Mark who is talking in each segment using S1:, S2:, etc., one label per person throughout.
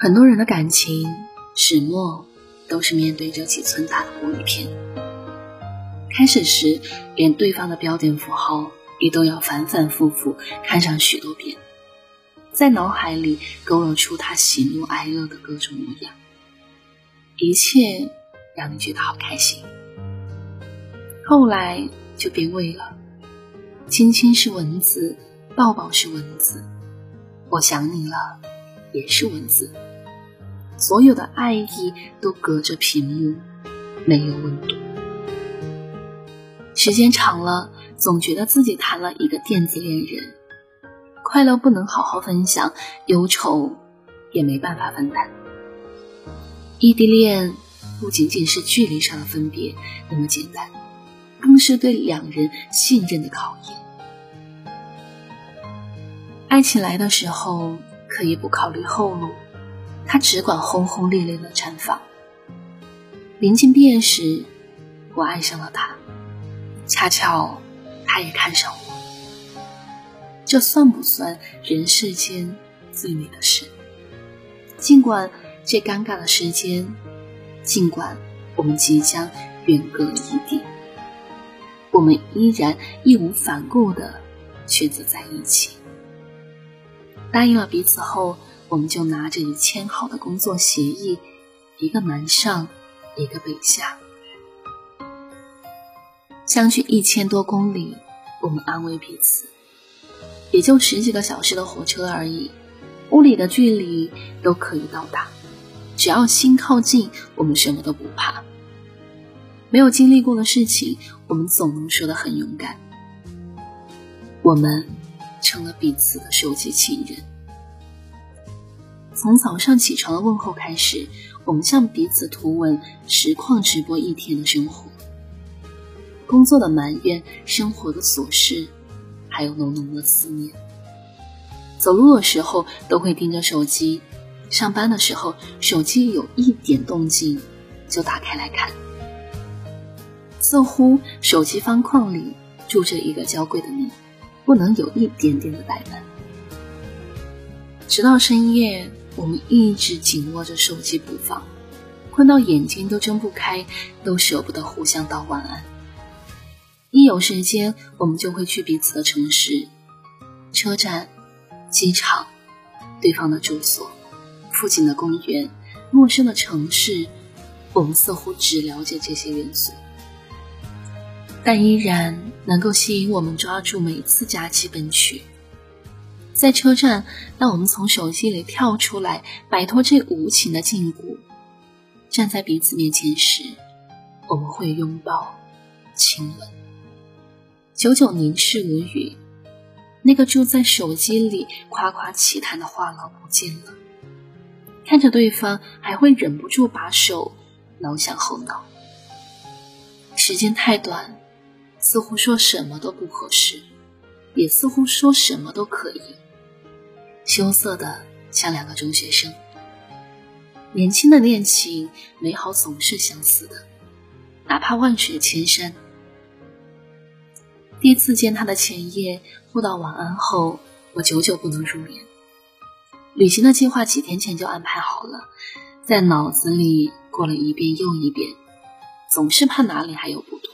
S1: 很多人的感情始末都是面对着几寸大的玻璃片。开始时，连对方的标点符号也都要反反复复看上许多遍，在脑海里勾勒出他喜怒哀乐的各种模样，一切让你觉得好开心。后来就变味了，亲亲是文字，抱抱是文字，我想你了也是文字，所有的爱意都隔着屏幕，没有温度。时间长了，总觉得自己谈了一个电子恋人，快乐不能好好分享，忧愁也没办法分担。异地恋不仅仅是距离上的分别那么简单，更是对两人信任的考验。爱情来的时候可以不考虑后路，他只管轰轰烈烈的绽放。临近毕业时，我爱上了他。恰巧，他也看上我，这算不算人世间最美的事？尽管这尴尬的时间，尽管我们即将远隔异地，我们依然义无反顾的选择在一起。答应了彼此后，我们就拿着已签好的工作协议，一个南上，一个北下。相距一千多公里，我们安慰彼此，也就十几个小时的火车而已，屋里的距离都可以到达。只要心靠近，我们什么都不怕。没有经历过的事情，我们总能说得很勇敢。我们成了彼此的手机情人。从早上起床的问候开始，我们向彼此图文实况直播一天的生活。工作的埋怨，生活的琐事，还有浓浓的思念。走路的时候都会盯着手机，上班的时候手机有一点动静就打开来看。似乎手机方框里住着一个娇贵的你，不能有一点点的怠慢。直到深夜，我们一直紧握着手机不放，困到眼睛都睁不开，都舍不得互相道晚安。一有时间，我们就会去彼此的城市、车站、机场、对方的住所、附近的公园、陌生的城市。我们似乎只了解这些元素，但依然能够吸引我们抓住每次假期奔去。在车站，当我们从手机里跳出来，摆脱这无情的禁锢，站在彼此面前时，我们会拥抱、亲吻。久久凝视无语，那个住在手机里夸夸其谈的话痨不见了。看着对方，还会忍不住把手挠向后脑。时间太短，似乎说什么都不合适，也似乎说什么都可以。羞涩的像两个中学生。年轻的恋情，美好总是相似的，哪怕万水千山。第一次见他的前夜，互道晚安后，我久久不能入眠。旅行的计划几天前就安排好了，在脑子里过了一遍又一遍，总是怕哪里还有不妥。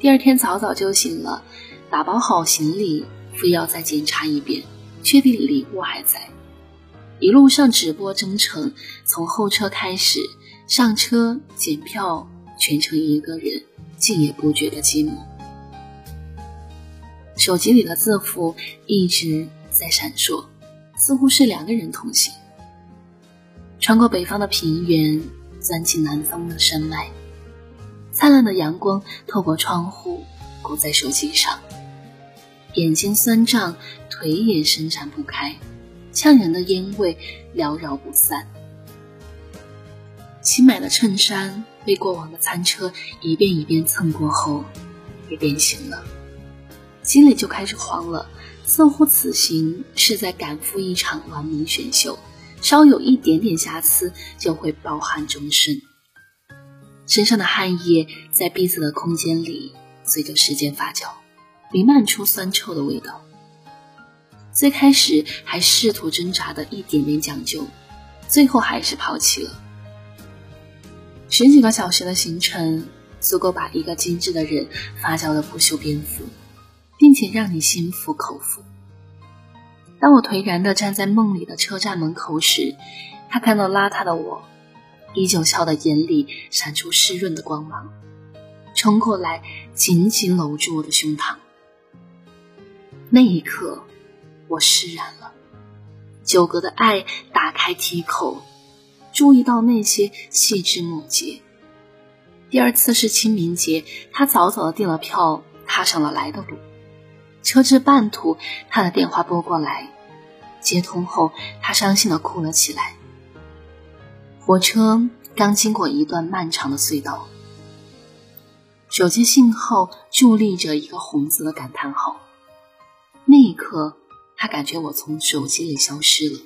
S1: 第二天早早就醒了，打包好行李，非要再检查一遍，确定礼物还在。一路上直播征程，从候车开始，上车检票，全程一个人，竟也不觉得寂寞。手机里的字符一直在闪烁，似乎是两个人同行。穿过北方的平原，钻进南方的山脉，灿烂的阳光透过窗户鼓在手机上，眼睛酸胀，腿也伸展不开，呛人的烟味缭绕不散。新买的衬衫被过往的餐车一遍一遍蹭过后，也变形了。心里就开始慌了，似乎此行是在赶赴一场完美选秀，稍有一点点瑕疵就会抱憾终生。身上的汗液在闭塞的空间里随着时间发酵，弥漫出酸臭的味道。最开始还试图挣扎的一点点讲究，最后还是抛弃了。十几个小时的行程，足够把一个精致的人发酵的不修边幅，并且让你心服口服。当我颓然地站在梦里的车站门口时，他看到邋遢的我，依旧笑的眼里闪出湿润的光芒，冲过来紧紧搂住我的胸膛。那一刻，我释然了，久隔的爱打开梯口。注意到那些细枝末节。第二次是清明节，他早早的订了票，踏上了来的路。车至半途，他的电话拨过来，接通后，他伤心的哭了起来。火车刚经过一段漫长的隧道，手机信号伫立着一个红色的感叹号。那一刻，他感觉我从手机里消失了。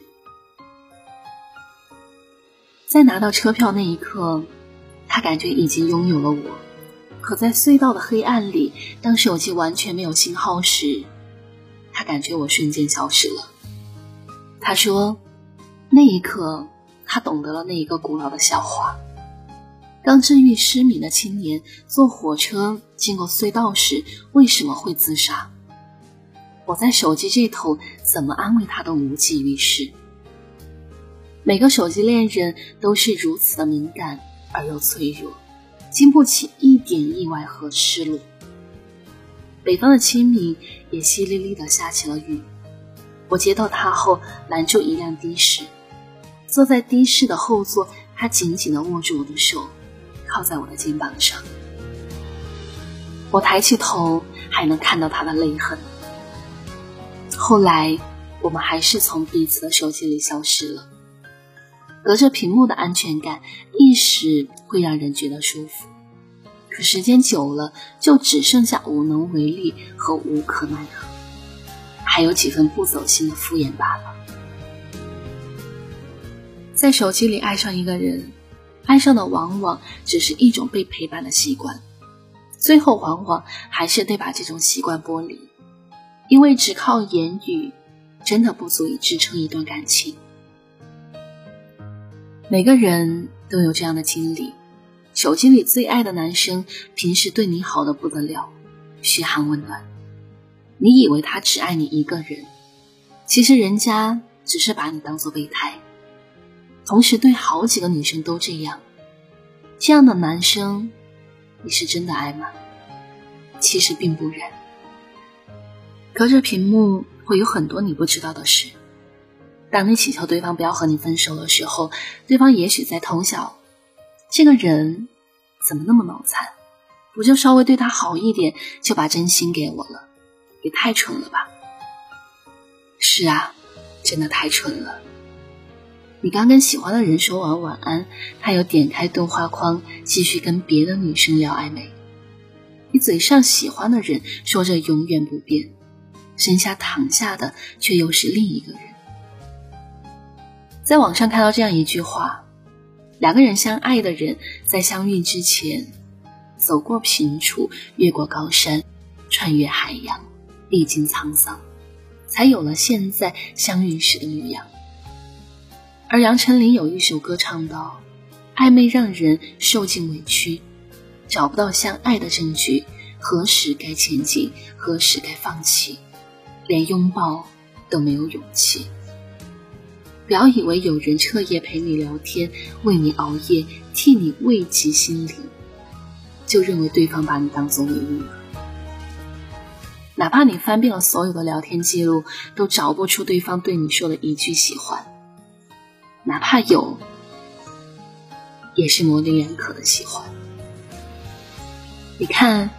S1: 在拿到车票那一刻，他感觉已经拥有了我。可在隧道的黑暗里，当手机完全没有信号时，他感觉我瞬间消失了。他说，那一刻他懂得了那一个古老的笑话：当治愈失明的青年坐火车经过隧道时为什么会自杀？我在手机这头怎么安慰他都无济于事。每个手机恋人都是如此的敏感而又脆弱，经不起一点意外和失落。北方的清明也淅沥沥的下起了雨。我接到他后，拦住一辆的士，坐在的士的后座，他紧紧的握住我的手，靠在我的肩膀上。我抬起头，还能看到他的泪痕。后来，我们还是从彼此的手机里消失了。隔着屏幕的安全感一时会让人觉得舒服，可时间久了就只剩下无能为力和无可奈何，还有几分不走心的敷衍罢了。在手机里爱上一个人，爱上的往往只是一种被陪伴的习惯，最后往往还是得把这种习惯剥离，因为只靠言语真的不足以支撑一段感情。每个人都有这样的经历：手机里最爱的男生，平时对你好的不得了，嘘寒问暖。你以为他只爱你一个人，其实人家只是把你当做备胎，同时对好几个女生都这样。这样的男生，你是真的爱吗？其实并不然。隔着屏幕，会有很多你不知道的事。当你祈求对方不要和你分手的时候，对方也许在偷笑。这个人怎么那么脑残？不就稍微对他好一点，就把真心给我了？也太蠢了吧！是啊，真的太蠢了。你刚跟喜欢的人说完晚安，他又点开对话框继续跟别的女生聊暧昧。你嘴上喜欢的人说着永远不变，身下躺下的却又是另一个人。在网上看到这样一句话：两个人相爱的人，在相遇之前，走过平处，越过高山，穿越海洋，历经沧桑，才有了现在相遇时的模样。而杨丞琳有一首歌唱到：暧昧让人受尽委屈，找不到相爱的证据，何时该前进，何时该放弃，连拥抱都没有勇气。不要以为有人彻夜陪你聊天，为你熬夜，替你慰藉心灵，就认为对方把你当做礼物。哪怕你翻遍了所有的聊天记录，都找不出对方对你说的一句喜欢。哪怕有，也是模棱两可的喜欢。你看，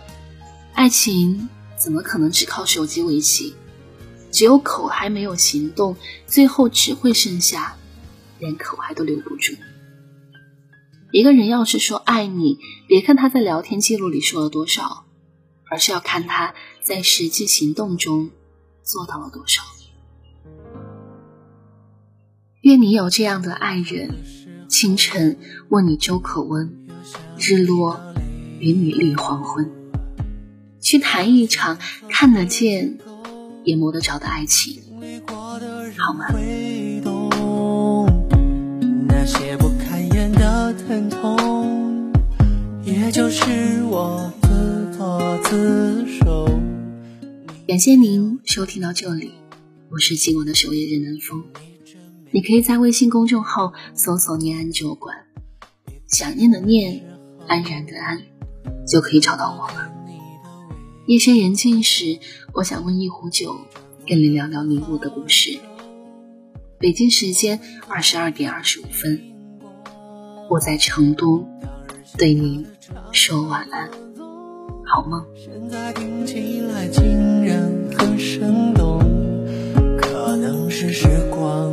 S1: 爱情怎么可能只靠手机维系？只有口还没有行动，最后只会剩下连口还都留不住。一个人要是说爱你，别看他在聊天记录里说了多少，而是要看他在实际行动中做到了多少。愿你有这样的爱人：清晨问你粥可温，日落与你立黄昏，去谈一场看得见。也摸得着的爱情，好吗？
S2: 些不堪言的疼痛，也就是我自作自受。
S1: 感谢您收听到这里，我是今晚的守夜人南风。你可以在微信公众号搜索“念安酒馆”，想念的念，安然的安，就可以找到我了。夜深人静时我想温一壶酒跟你聊聊你我的故事。北京时间二十二点二十五分我在成都对你说晚安。好吗
S2: 现在听起来竟然很生动可能是时光